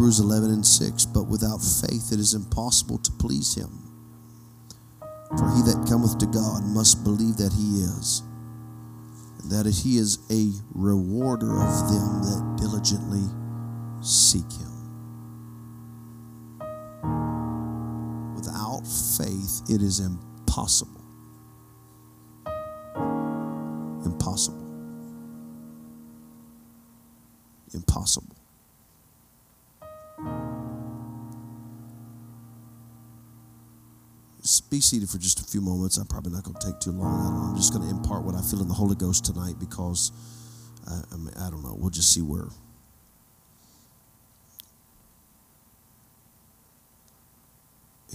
Hebrews 11 and 6. But without faith it is impossible to please him. For he that cometh to God must believe that he is, and that he is a rewarder of them that diligently seek him. Without faith it is impossible. Be seated for just a few moments. I'm probably not going to take too long. I'm just going to impart what I feel in the Holy Ghost tonight because I, I, mean, I don't know. We'll just see where.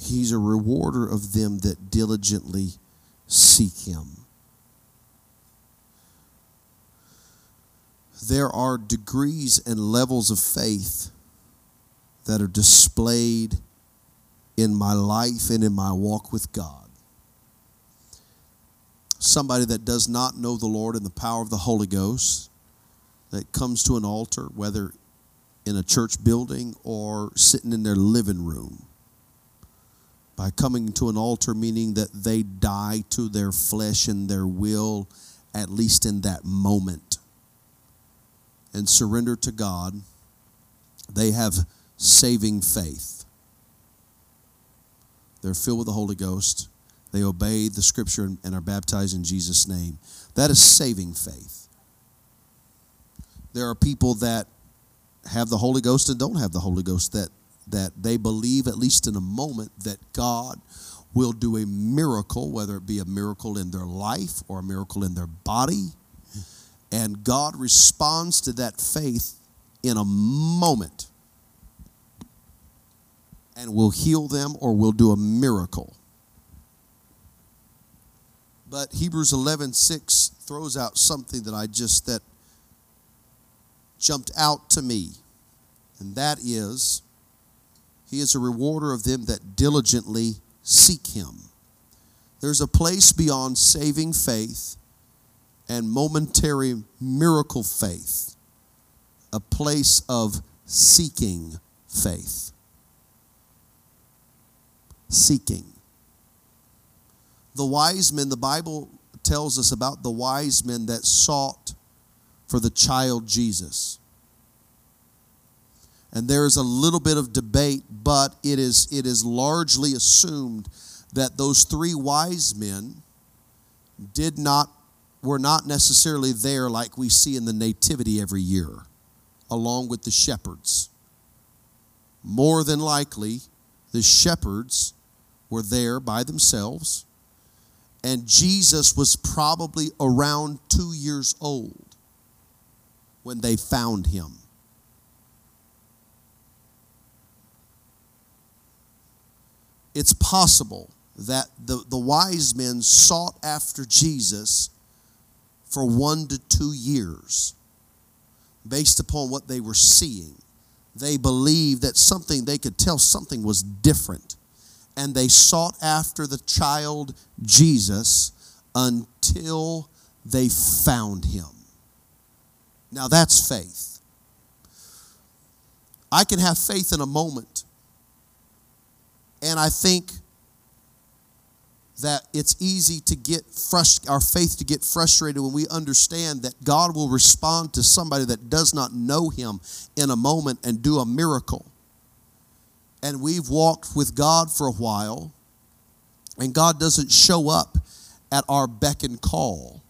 He's a rewarder of them that diligently seek him. There are degrees and levels of faith that are displayed in my life and in my walk with God. Somebody that does not know the Lord and the power of the Holy Ghost, that comes to an altar, whether in a church building or sitting in their living room, by coming to an altar, meaning that they die to their flesh and their will, at least in that moment, and surrender to God, they have saving faith. They're filled with the Holy Ghost. They obey the scripture and are baptized in Jesus' name. That is saving faith. There are people that have the Holy Ghost and don't have the Holy Ghost that that they believe at least in a moment that God will do a miracle, whether it be a miracle in their life or a miracle in their body. And God responds to that faith in a moment and will heal them or will do a miracle. But Hebrews 11 6 throws out something that I just, that jumped out to me. And that is, He is a rewarder of them that diligently seek Him. There's a place beyond saving faith and momentary miracle faith, a place of seeking faith seeking. The wise men, the Bible tells us about the wise men that sought for the child Jesus. And there is a little bit of debate, but it is, it is largely assumed that those three wise men did not, were not necessarily there like we see in the Nativity every year, along with the shepherds. More than likely, the shepherds were there by themselves, and Jesus was probably around two years old when they found him. It's possible that the, the wise men sought after Jesus for one to two years based upon what they were seeing. They believed that something, they could tell something was different and they sought after the child Jesus until they found him. Now that's faith. I can have faith in a moment, and I think that it's easy to get our faith to get frustrated when we understand that God will respond to somebody that does not know him in a moment and do a miracle. And we've walked with God for a while, and God doesn't show up at our beck and call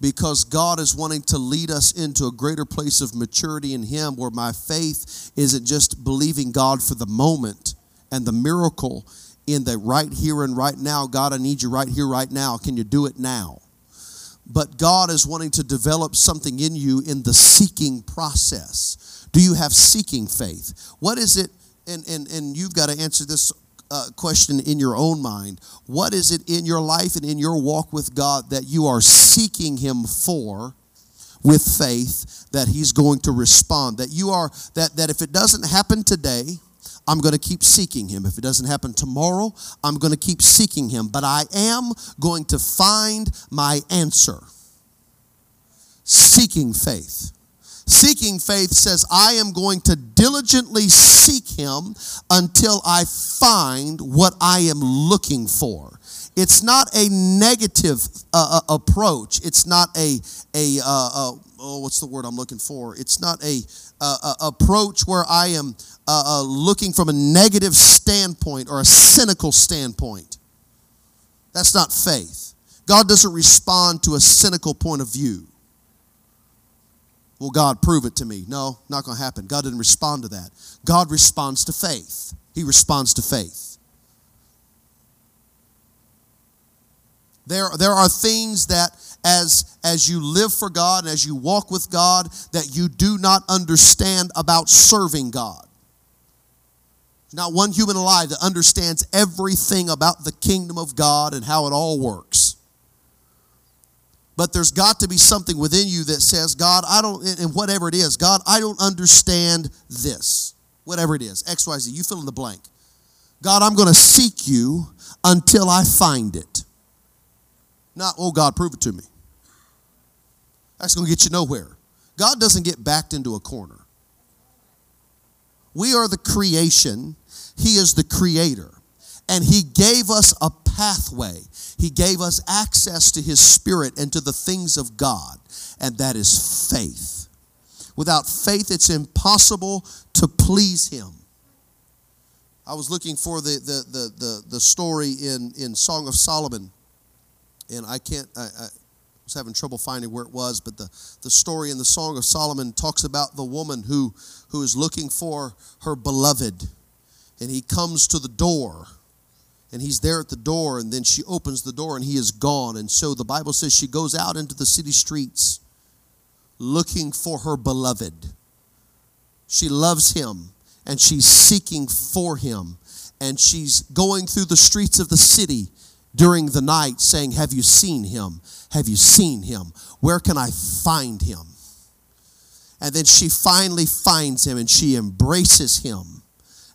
because God is wanting to lead us into a greater place of maturity in Him where my faith isn't just believing God for the moment and the miracle in the right here and right now. God, I need you right here, right now. Can you do it now? But God is wanting to develop something in you in the seeking process. Do you have seeking faith? What is it? and, and, and you've got to answer this uh, question in your own mind. What is it in your life and in your walk with God that you are seeking Him for? with faith that he's going to respond that you are that that if it doesn't happen today i'm going to keep seeking him if it doesn't happen tomorrow i'm going to keep seeking him but i am going to find my answer seeking faith Seeking faith says, I am going to diligently seek him until I find what I am looking for. It's not a negative uh, uh, approach. It's not a, a uh, uh oh, what's the word I'm looking for? It's not a, uh, uh, approach where I am Uh, uh, looking from a negative standpoint or a cynical standpoint. That's not faith. God doesn't respond to a cynical point of view. Well, God, prove it to me. No, not going to happen. God didn't respond to that. God responds to faith. He responds to faith. There, there are things that as, as you live for God and as you walk with God that you do not understand about serving God. Not one human alive that understands everything about the kingdom of God and how it all works. But there's got to be something within you that says, God, I don't, and whatever it is, God, I don't understand this. Whatever it is, XYZ, you fill in the blank. God, I'm going to seek you until I find it. Not, oh God, prove it to me. That's going to get you nowhere. God doesn't get backed into a corner. We are the creation, He is the creator. And He gave us a pathway. He gave us access to His Spirit and to the things of God, and that is faith. Without faith, it's impossible to please Him. I was looking for the, the, the, the, the story in, in Song of Solomon, and I can't, I, I was having trouble finding where it was, but the, the story in the Song of Solomon talks about the woman who, who is looking for her beloved, and he comes to the door and he's there at the door and then she opens the door and he is gone. And so the bible says she goes out into the city streets looking for her beloved. She loves him and she's seeking for him and she's going through the streets of the city during the night saying have you seen him? Have you seen him? Where can i find him? And then she finally finds him and she embraces him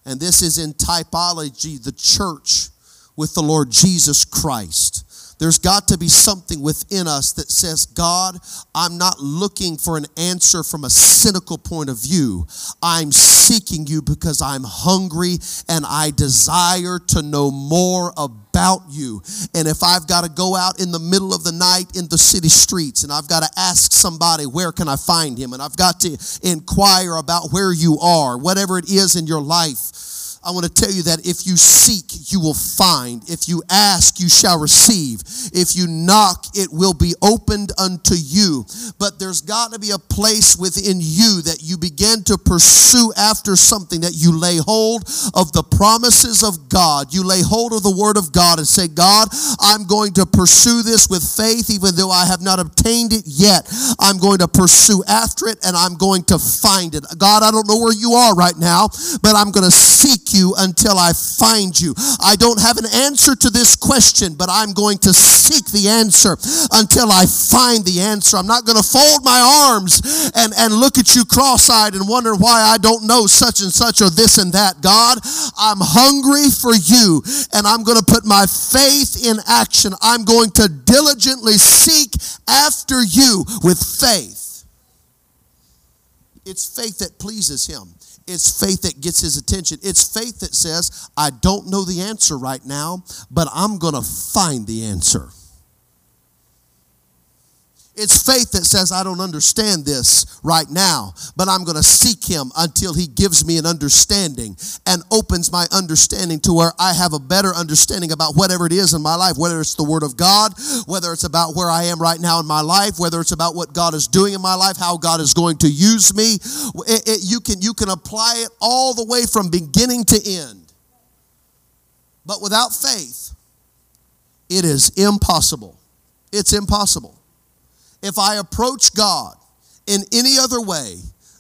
and this is in typology the church with the Lord Jesus Christ. There's got to be something within us that says, God, I'm not looking for an answer from a cynical point of view. I'm seeking you because I'm hungry and I desire to know more about you. And if I've got to go out in the middle of the night in the city streets and I've got to ask somebody, where can I find him? And I've got to inquire about where you are, whatever it is in your life I want to tell you that if you seek, you will find. If you ask, you shall receive. If you knock, it will be opened unto you. But there's got to be a place within you that you begin to pursue after something, that you lay hold of the promises of God. You lay hold of the word of God and say, God, I'm going to pursue this with faith, even though I have not obtained it yet. I'm going to pursue after it and I'm going to find it. God, I don't know where you are right now, but I'm going to seek you until I find you. I don't have an answer to this question, but I'm going to seek the answer until I find the answer. I'm not going to fold my arms and, and look at you cross eyed and wonder why I don't know such and such or this and that. God, I'm hungry for you and I'm going to put my faith in action. I'm going to diligently seek after you with faith. It's faith that pleases him. It's faith that gets his attention. It's faith that says, I don't know the answer right now, but I'm going to find the answer. It's faith that says, I don't understand this right now, but I'm going to seek Him until He gives me an understanding and opens my understanding to where I have a better understanding about whatever it is in my life, whether it's the Word of God, whether it's about where I am right now in my life, whether it's about what God is doing in my life, how God is going to use me. It, it, you, can, you can apply it all the way from beginning to end. But without faith, it is impossible. It's impossible if I approach God in any other way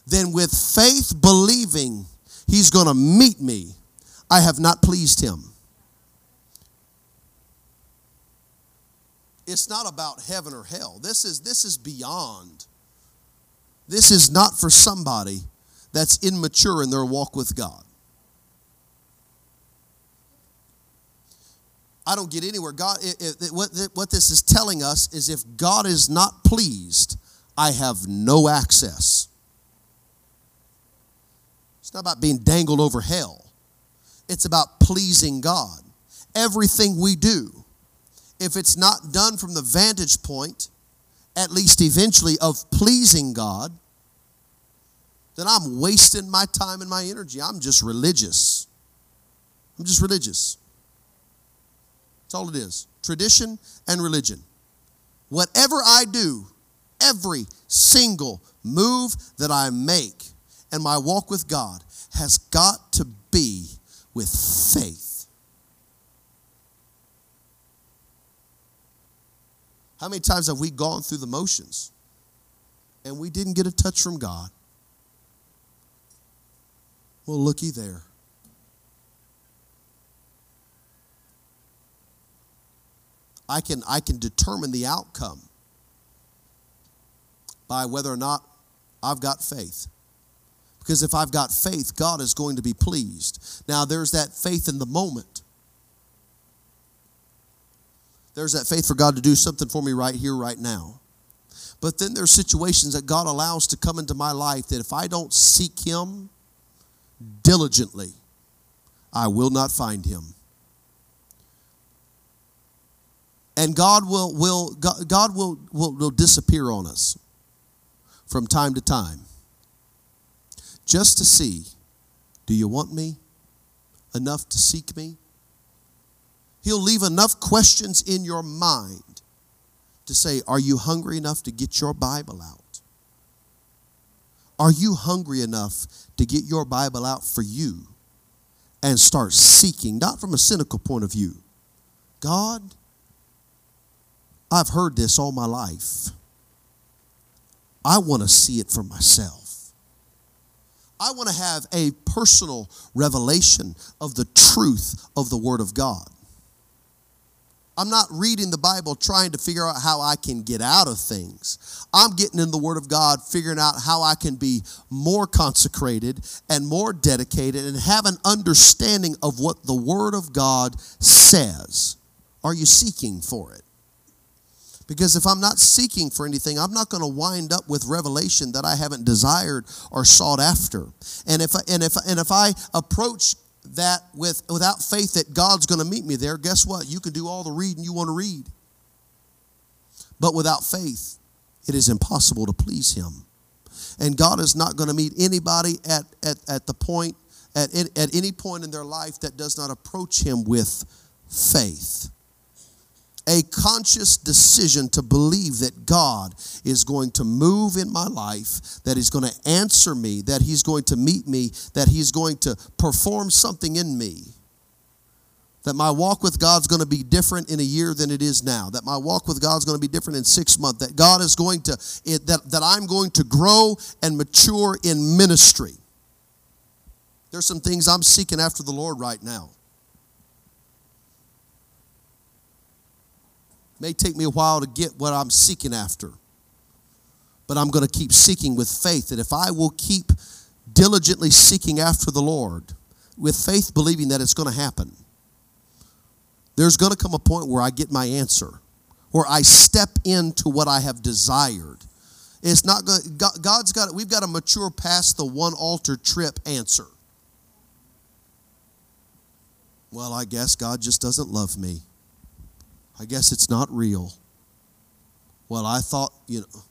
than with faith believing He's going to meet me, I have not pleased Him. It's not about heaven or hell. This is, this is beyond. This is not for somebody that's immature in their walk with God. I don't get anywhere. God, what, what this is telling us is if God is not pleased, I have no access. It's not about being dangled over hell. It's about pleasing God. Everything we do, if it's not done from the vantage point, at least eventually, of pleasing God, then I'm wasting my time and my energy. I'm just religious. I'm just religious. That's all it is tradition and religion. Whatever I do, every single move that I make and my walk with God has got to be with faith. How many times have we gone through the motions and we didn't get a touch from God? Well, looky there. I can, I can determine the outcome by whether or not I've got faith. Because if I've got faith, God is going to be pleased. Now, there's that faith in the moment. There's that faith for God to do something for me right here, right now. But then there's situations that God allows to come into my life that if I don't seek Him diligently, I will not find Him. And God will, will, God will, will, will disappear on us from time to time just to see do you want me enough to seek me? He'll leave enough questions in your mind to say, Are you hungry enough to get your Bible out? Are you hungry enough to get your Bible out for you and start seeking, not from a cynical point of view? God, I've heard this all my life. I want to see it for myself. I want to have a personal revelation of the truth of the Word of God. I'm not reading the Bible trying to figure out how I can get out of things. I'm getting in the Word of God, figuring out how I can be more consecrated and more dedicated and have an understanding of what the Word of God says. Are you seeking for it? Because if I'm not seeking for anything, I'm not going to wind up with revelation that I haven't desired or sought after. And if I, and if and if I approach that with without faith that God's going to meet me there, guess what? You can do all the reading you want to read. But without faith, it is impossible to please him. And God is not going to meet anybody at, at, at the point, at, at any point in their life that does not approach him with faith a conscious decision to believe that God is going to move in my life, that He's going to answer me, that He's going to meet me, that He's going to perform something in me. That my walk with God's going to be different in a year than it is now. That my walk with God's going to be different in six months. That God is going to, that, that I'm going to grow and mature in ministry. There's some things I'm seeking after the Lord right now. May take me a while to get what I'm seeking after. But I'm going to keep seeking with faith that if I will keep diligently seeking after the Lord, with faith believing that it's going to happen, there's going to come a point where I get my answer, where I step into what I have desired. It's not going. God's got. We've got to mature past the one altar trip answer. Well, I guess God just doesn't love me. I guess it's not real. Well, I thought, you know.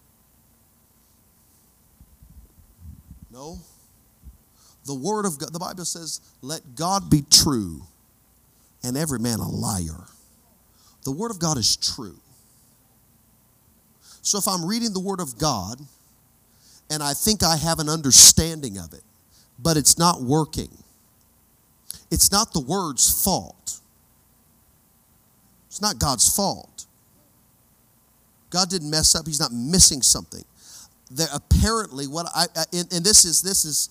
No. The Word of God, the Bible says, let God be true and every man a liar. The Word of God is true. So if I'm reading the Word of God and I think I have an understanding of it, but it's not working, it's not the Word's fault. It's not God's fault. God didn't mess up. He's not missing something. There apparently what I and, and this is this is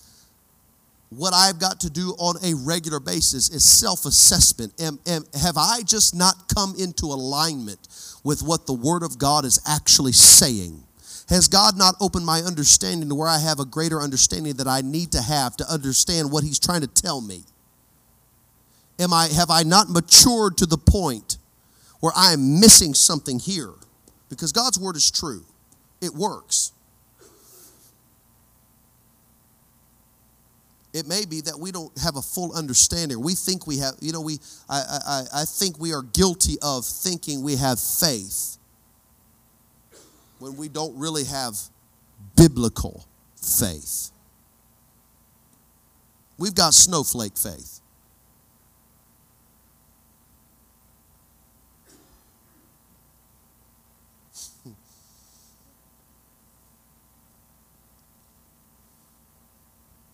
what I've got to do on a regular basis is self-assessment. Am, am, have I just not come into alignment with what the Word of God is actually saying? Has God not opened my understanding to where I have a greater understanding that I need to have to understand what He's trying to tell me? Am I have I not matured to the point where I am missing something here because God's word is true, it works. It may be that we don't have a full understanding. We think we have, you know, we I, I, I think we are guilty of thinking we have faith when we don't really have biblical faith. We've got snowflake faith.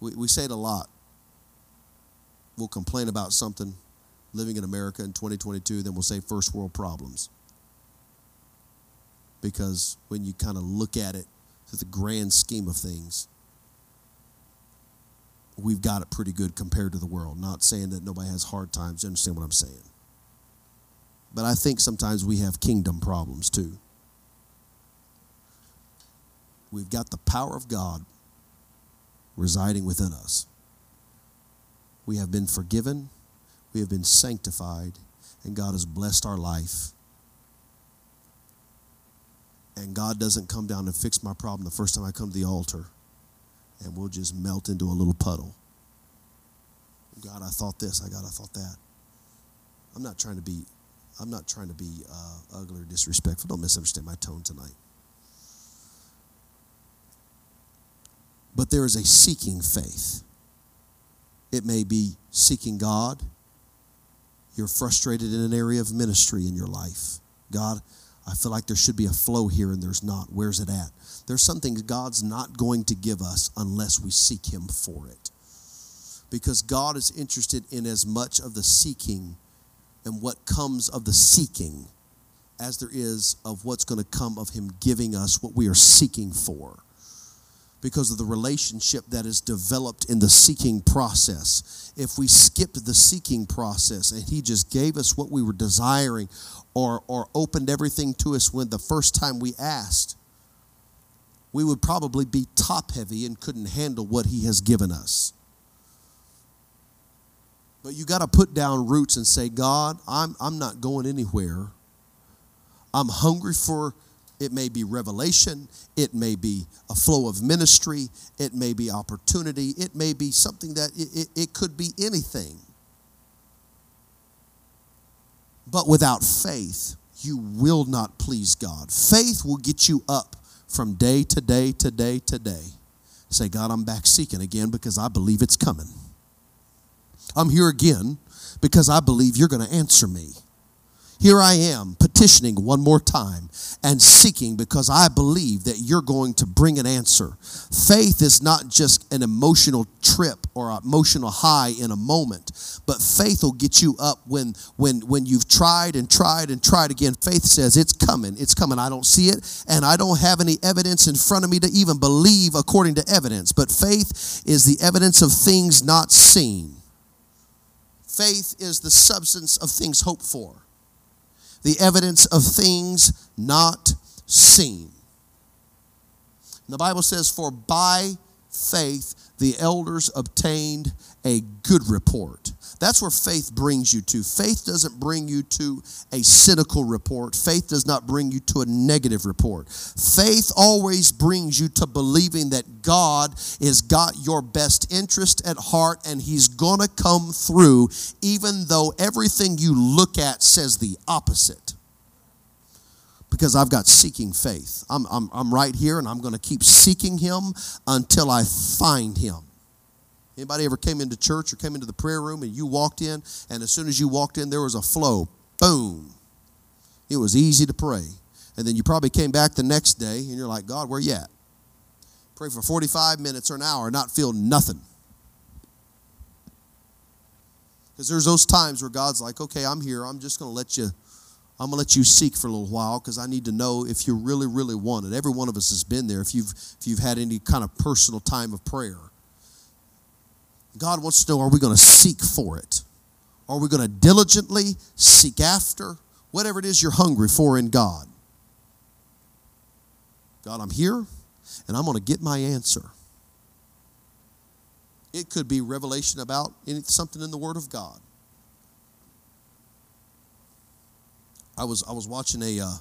We, we say it a lot. We'll complain about something living in America in 2022, then we'll say first world problems. Because when you kind of look at it through the grand scheme of things, we've got it pretty good compared to the world. Not saying that nobody has hard times. You understand what I'm saying? But I think sometimes we have kingdom problems too. We've got the power of God residing within us. We have been forgiven, we have been sanctified, and God has blessed our life. And God doesn't come down and fix my problem the first time I come to the altar, and we'll just melt into a little puddle. God, I thought this. I God, I thought that. I'm not trying to be, I'm not trying to be uh, ugly or disrespectful. Don't misunderstand my tone tonight. But there is a seeking faith. It may be seeking God. You're frustrated in an area of ministry in your life. God, I feel like there should be a flow here and there's not. Where's it at? There's some things God's not going to give us unless we seek Him for it. Because God is interested in as much of the seeking and what comes of the seeking as there is of what's going to come of Him giving us what we are seeking for because of the relationship that is developed in the seeking process. If we skipped the seeking process and He just gave us what we were desiring or, or opened everything to us when the first time we asked, we would probably be top heavy and couldn't handle what He has given us. But you got to put down roots and say, God, I'm, I'm not going anywhere. I'm hungry for it may be revelation. It may be a flow of ministry. It may be opportunity. It may be something that it, it, it could be anything. But without faith, you will not please God. Faith will get you up from day to day to day to day. Say, God, I'm back seeking again because I believe it's coming. I'm here again because I believe you're going to answer me. Here I am petitioning one more time and seeking because I believe that you're going to bring an answer. Faith is not just an emotional trip or an emotional high in a moment, but faith will get you up when when when you've tried and tried and tried again. Faith says it's coming. It's coming. I don't see it and I don't have any evidence in front of me to even believe according to evidence, but faith is the evidence of things not seen. Faith is the substance of things hoped for the evidence of things not seen. The Bible says, For by faith the elders obtained a good report. That's where faith brings you to. Faith doesn't bring you to a cynical report. Faith does not bring you to a negative report. Faith always brings you to believing that God has got your best interest at heart and He's going to come through, even though everything you look at says the opposite because I've got seeking faith. I'm, I'm, I'm right here and I'm going to keep seeking Him until I find Him. Anybody ever came into church or came into the prayer room and you walked in, and as soon as you walked in, there was a flow. Boom. It was easy to pray. And then you probably came back the next day and you're like, God, where you at? Pray for 45 minutes or an hour, not feel nothing. Because there's those times where God's like, okay, I'm here. I'm just going to let you, I'm going to let you seek for a little while because I need to know if you really, really want it. Every one of us has been there. If you've, if you've had any kind of personal time of prayer, God wants to know are we going to seek for it? Are we going to diligently seek after whatever it is you're hungry for in God? God, I'm here and I'm going to get my answer. It could be revelation about something in the Word of God. I was I was watching a uh,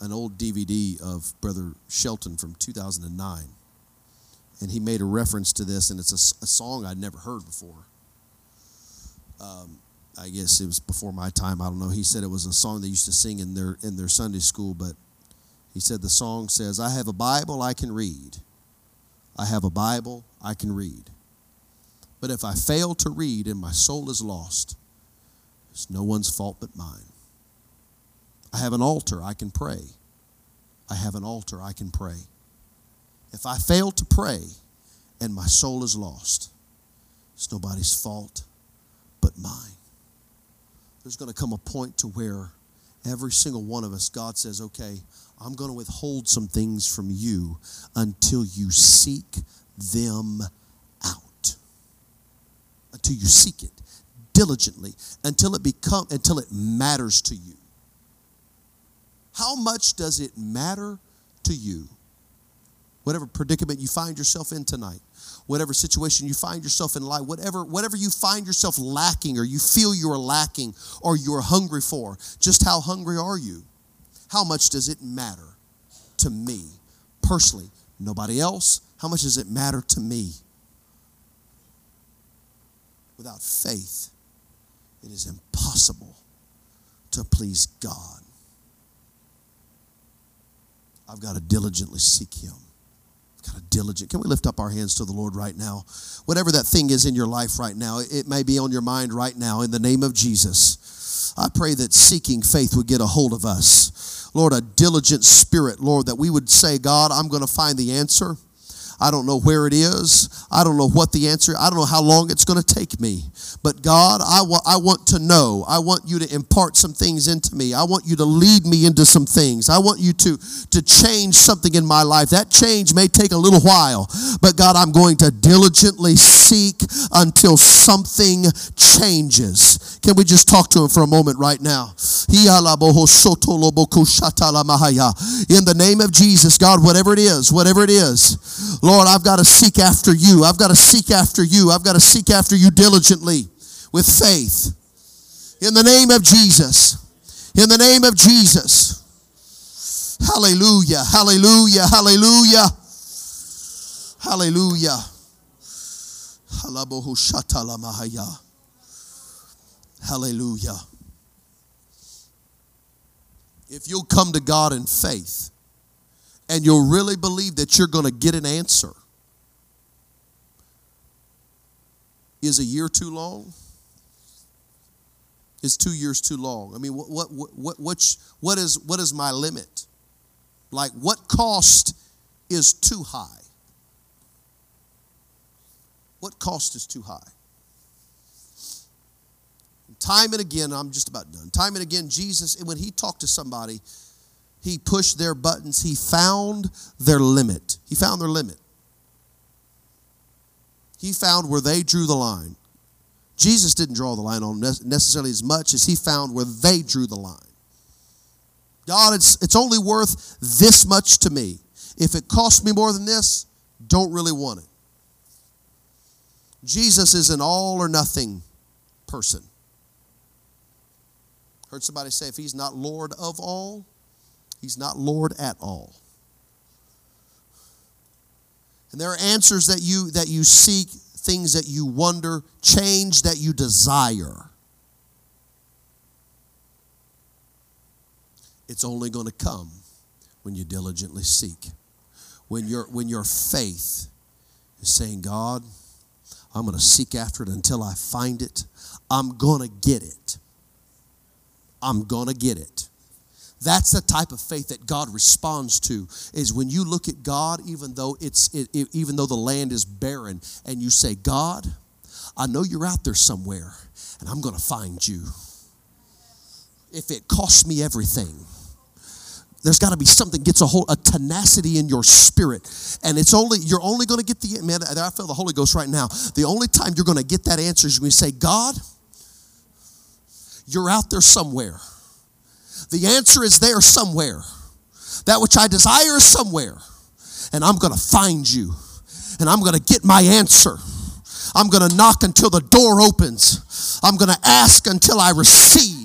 an old DVD of Brother Shelton from 2009 and he made a reference to this, and it's a, a song I'd never heard before. Um, I guess it was before my time. I don't know. He said it was a song they used to sing in their in their Sunday school, but he said the song says, "I have a Bible I can read. I have a Bible I can read. But if I fail to read and my soul is lost, it's no one's fault but mine. I have an altar I can pray. I have an altar I can pray. If I fail to pray and my soul is lost, it's nobody's fault but mine. There's going to come a point to where every single one of us, God says, okay, I'm going to withhold some things from you until you seek them out. Until you seek it diligently, until it become until it matters to you. How much does it matter to you? Whatever predicament you find yourself in tonight, whatever situation you find yourself in life, whatever, whatever you find yourself lacking or you feel you are lacking or you're hungry for, just how hungry are you? How much does it matter to me personally? Nobody else? How much does it matter to me? Without faith, it is impossible to please God. I've got to diligently seek Him. Got to diligent. Can we lift up our hands to the Lord right now? Whatever that thing is in your life right now, it may be on your mind right now in the name of Jesus. I pray that seeking faith would get a hold of us. Lord, a diligent spirit, Lord, that we would say, God, I'm going to find the answer. I don't know where it is. I don't know what the answer. I don't know how long it's going to take me. But God, I, wa- I want to know. I want you to impart some things into me. I want you to lead me into some things. I want you to to change something in my life. That change may take a little while, but God, I'm going to diligently seek until something changes. Can we just talk to him for a moment right now? In the name of Jesus, God, whatever it is, whatever it is, Lord, I've got to seek after you. I've got to seek after you. I've got to seek after you diligently with faith. In the name of Jesus. In the name of Jesus. Hallelujah. Hallelujah. Hallelujah. Hallelujah. Hallelujah. If you'll come to God in faith, and you'll really believe that you're going to get an answer. Is a year too long? Is two years too long? I mean, what, what, what, what, what, is, what is my limit? Like, what cost is too high? What cost is too high? Time and again, I'm just about done. Time and again, Jesus, when he talked to somebody, he pushed their buttons. He found their limit. He found their limit. He found where they drew the line. Jesus didn't draw the line on necessarily as much as he found where they drew the line. God, it's, it's only worth this much to me. If it costs me more than this, don't really want it. Jesus is an all or nothing person. Heard somebody say, if he's not Lord of all, He's not Lord at all. And there are answers that you that you seek, things that you wonder, change that you desire. It's only going to come when you diligently seek. When your when your faith is saying, God, I'm going to seek after it until I find it. I'm going to get it. I'm going to get it. That's the type of faith that God responds to. Is when you look at God, even though it's it, it, even though the land is barren, and you say, God, I know you're out there somewhere, and I'm going to find you. If it costs me everything, there's got to be something gets a whole a tenacity in your spirit, and it's only you're only going to get the man. I feel the Holy Ghost right now. The only time you're going to get that answer is when you say, God, you're out there somewhere the answer is there somewhere. That which I desire is somewhere. And I'm going to find you. And I'm going to get my answer. I'm going to knock until the door opens. I'm going to ask until I receive.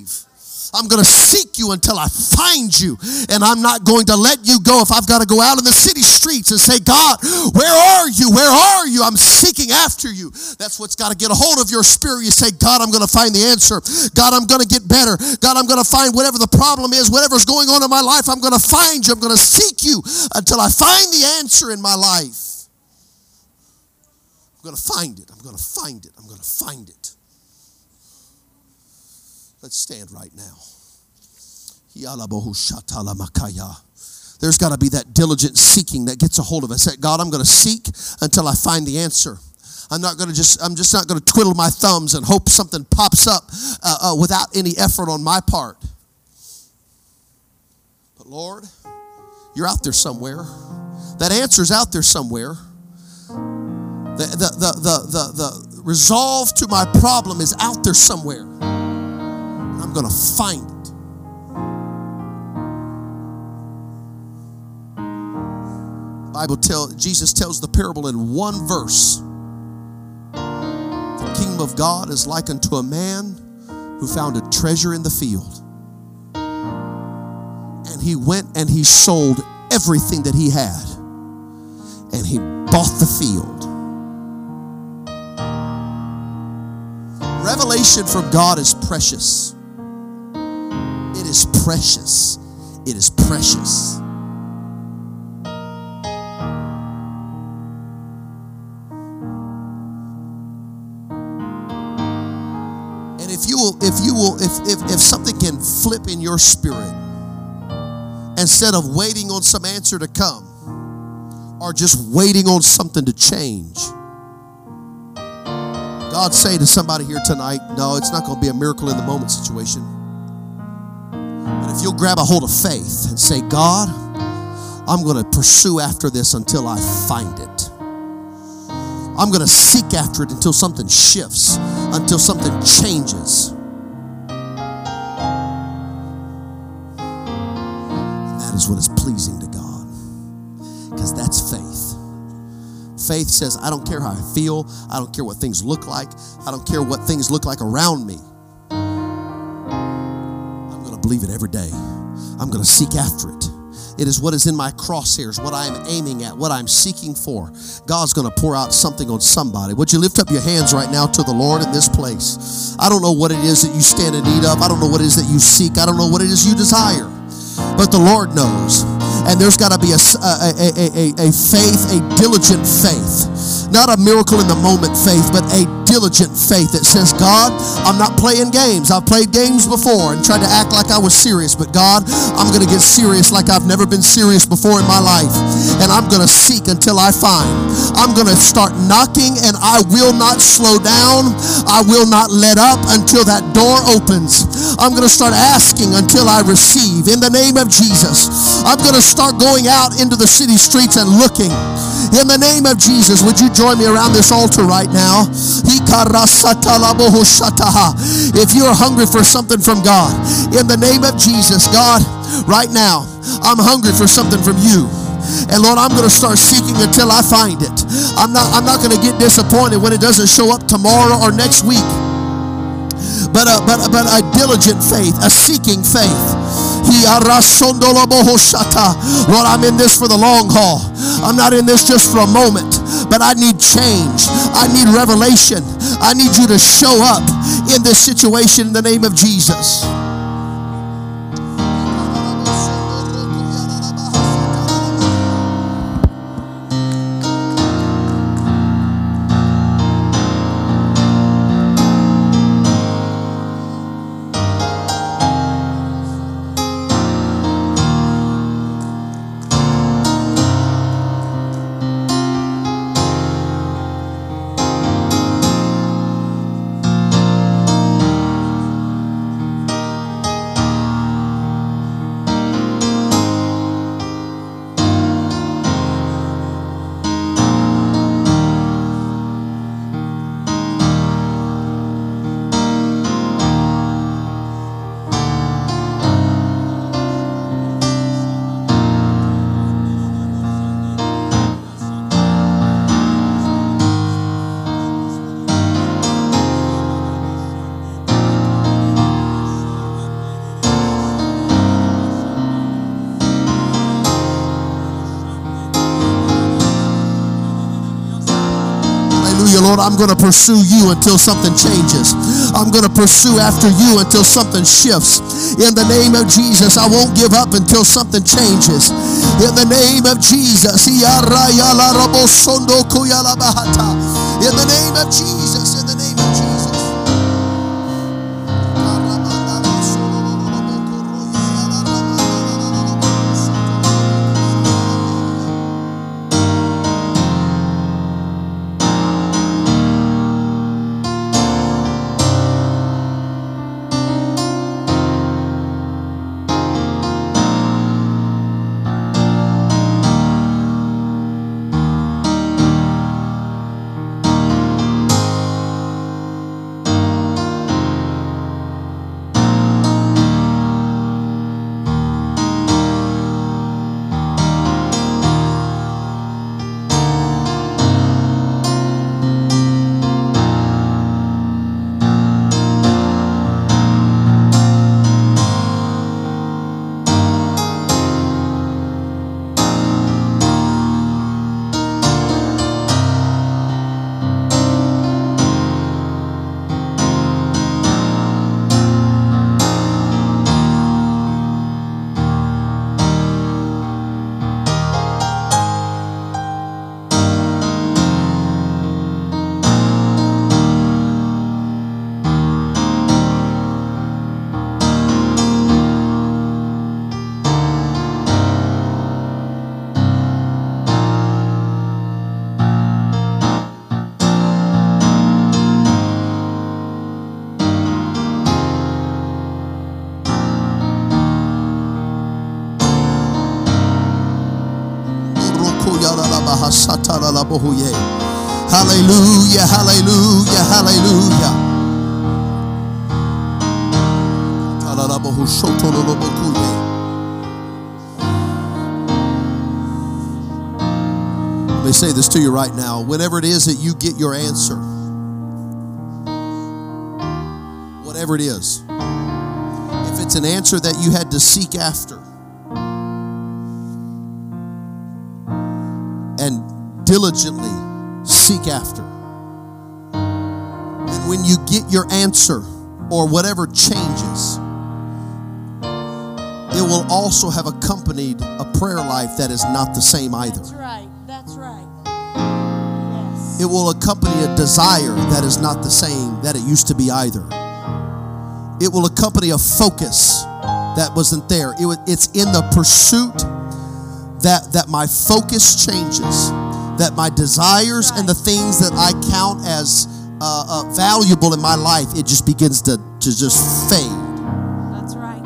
I'm going to seek you until I find you. And I'm not going to let you go if I've got to go out in the city streets and say, God, where are you? Where are you? I'm seeking after you. That's what's got to get a hold of your spirit. You say, God, I'm going to find the answer. God, I'm going to get better. God, I'm going to find whatever the problem is, whatever's going on in my life, I'm going to find you. I'm going to seek you until I find the answer in my life. I'm going to find it. I'm going to find it. I'm going to find it. Let's stand right now. There's got to be that diligent seeking that gets a hold of us. That God, I'm going to seek until I find the answer. I'm not going to just. I'm just not going to twiddle my thumbs and hope something pops up uh, uh, without any effort on my part. But Lord, you're out there somewhere. That answer's out there somewhere. The, the, the, the, the, the resolve to my problem is out there somewhere. I'm going to find it. Bible tell Jesus tells the parable in one verse. The kingdom of God is like unto a man who found a treasure in the field. And he went and he sold everything that he had. And he bought the field. Revelation from God is precious. Is precious. It is precious. And if you will, if you will, if, if, if something can flip in your spirit, instead of waiting on some answer to come, or just waiting on something to change. God say to somebody here tonight, no, it's not going to be a miracle in the moment situation. But if you'll grab a hold of faith and say, God, I'm going to pursue after this until I find it. I'm going to seek after it until something shifts, until something changes. And that is what is pleasing to God because that's faith. Faith says, I don't care how I feel, I don't care what things look like, I don't care what things look like around me. Believe it every day. I'm going to seek after it. It is what is in my crosshairs, what I am aiming at, what I'm seeking for. God's going to pour out something on somebody. Would you lift up your hands right now to the Lord in this place? I don't know what it is that you stand in need of. I don't know what it is that you seek. I don't know what it is you desire. But the Lord knows. And there's got to be a, a, a, a, a faith, a diligent faith. Not a miracle in the moment faith, but a diligent faith that says, God, I'm not playing games. I've played games before and tried to act like I was serious, but God, I'm going to get serious like I've never been serious before in my life. And I'm going to seek until I find. I'm going to start knocking and I will not slow down. I will not let up until that door opens. I'm going to start asking until I receive in the name of Jesus. I'm going to start going out into the city streets and looking. In the name of Jesus, would you join me around this altar right now? If you're hungry for something from God, in the name of Jesus, God, right now, I'm hungry for something from you. And Lord, I'm going to start seeking until I find it. I'm not, I'm not going to get disappointed when it doesn't show up tomorrow or next week. But a, but, but a diligent faith, a seeking faith. Lord, I'm in this for the long haul. I'm not in this just for a moment, but I need change. I need revelation. I need you to show up in this situation in the name of Jesus. I'm going to pursue you until something changes. I'm going to pursue after you until something shifts. In the name of Jesus, I won't give up until something changes. In the name of Jesus. In the name of Jesus. Hallelujah, hallelujah, hallelujah. Let me say this to you right now. Whenever it is that you get your answer, whatever it is, if it's an answer that you had to seek after, diligently seek after. And when you get your answer or whatever changes, it will also have accompanied a prayer life that is not the same either. That's right. That's right. Yes. It will accompany a desire that is not the same that it used to be either. It will accompany a focus that wasn't there. It was, it's in the pursuit that that my focus changes, that my desires and the things that I count as uh, uh, valuable in my life, it just begins to to just fade. That's right.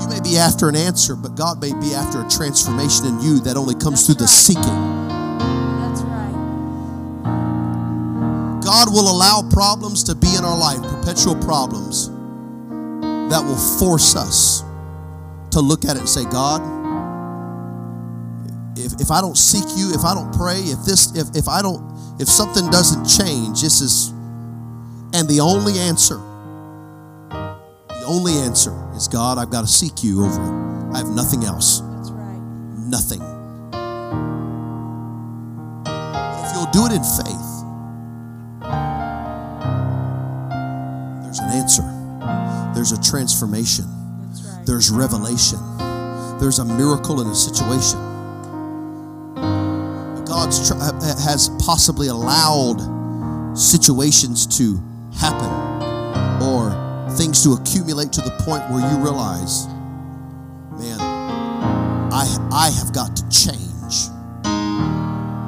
You may be after an answer, but God may be after a transformation in you that only comes That's through the seeking. That's right. God will allow problems to be in our life, perpetual problems that will force us to look at it and say, God, if, if I don't seek you, if I don't pray, if this, if, if I don't, if something doesn't change, this is, and the only answer, the only answer is God, I've got to seek you over it. I have nothing else. That's right. Nothing. If you'll do it in faith, there's an answer. There's a transformation. There's revelation. There's a miracle in a situation. God's tr- has possibly allowed situations to happen or things to accumulate to the point where you realize, man, I, I have got to change.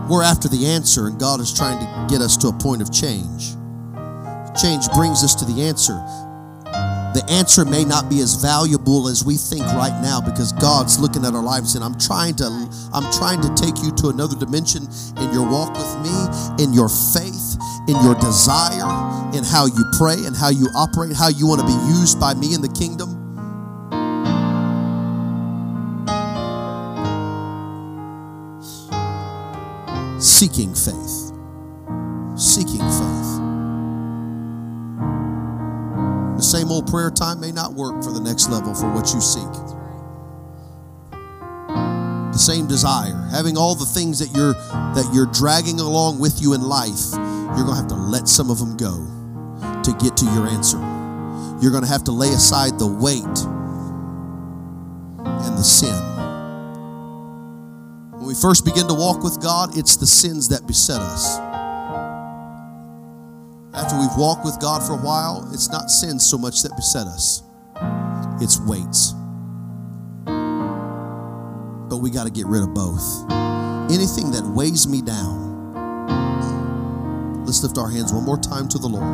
We're after the answer, and God is trying to get us to a point of change. Change brings us to the answer. The answer may not be as valuable as we think right now because God's looking at our lives and I'm trying to I'm trying to take you to another dimension in your walk with me, in your faith, in your desire, in how you pray and how you operate, how you want to be used by me in the kingdom. Seeking faith. Seeking faith. Same old prayer time may not work for the next level for what you seek. The same desire, having all the things that you're that you're dragging along with you in life, you're going to have to let some of them go to get to your answer. You're going to have to lay aside the weight and the sin. When we first begin to walk with God, it's the sins that beset us. After we've walked with God for a while, it's not sins so much that beset us, it's weights. But we got to get rid of both. Anything that weighs me down. Let's lift our hands one more time to the Lord.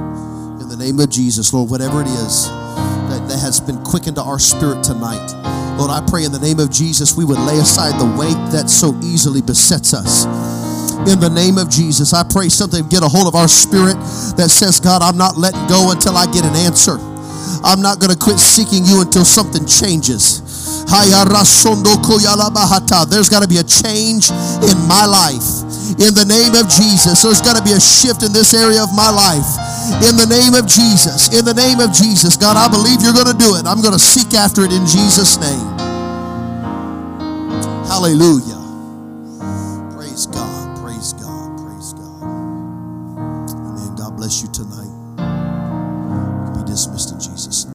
In the name of Jesus, Lord, whatever it is that, that has been quickened to our spirit tonight, Lord, I pray in the name of Jesus we would lay aside the weight that so easily besets us. In the name of Jesus, I pray something get a hold of our spirit that says, God, I'm not letting go until I get an answer. I'm not going to quit seeking you until something changes. There's got to be a change in my life. In the name of Jesus, there's got to be a shift in this area of my life. In the name of Jesus, in the name of Jesus, God, I believe you're going to do it. I'm going to seek after it in Jesus' name. Hallelujah.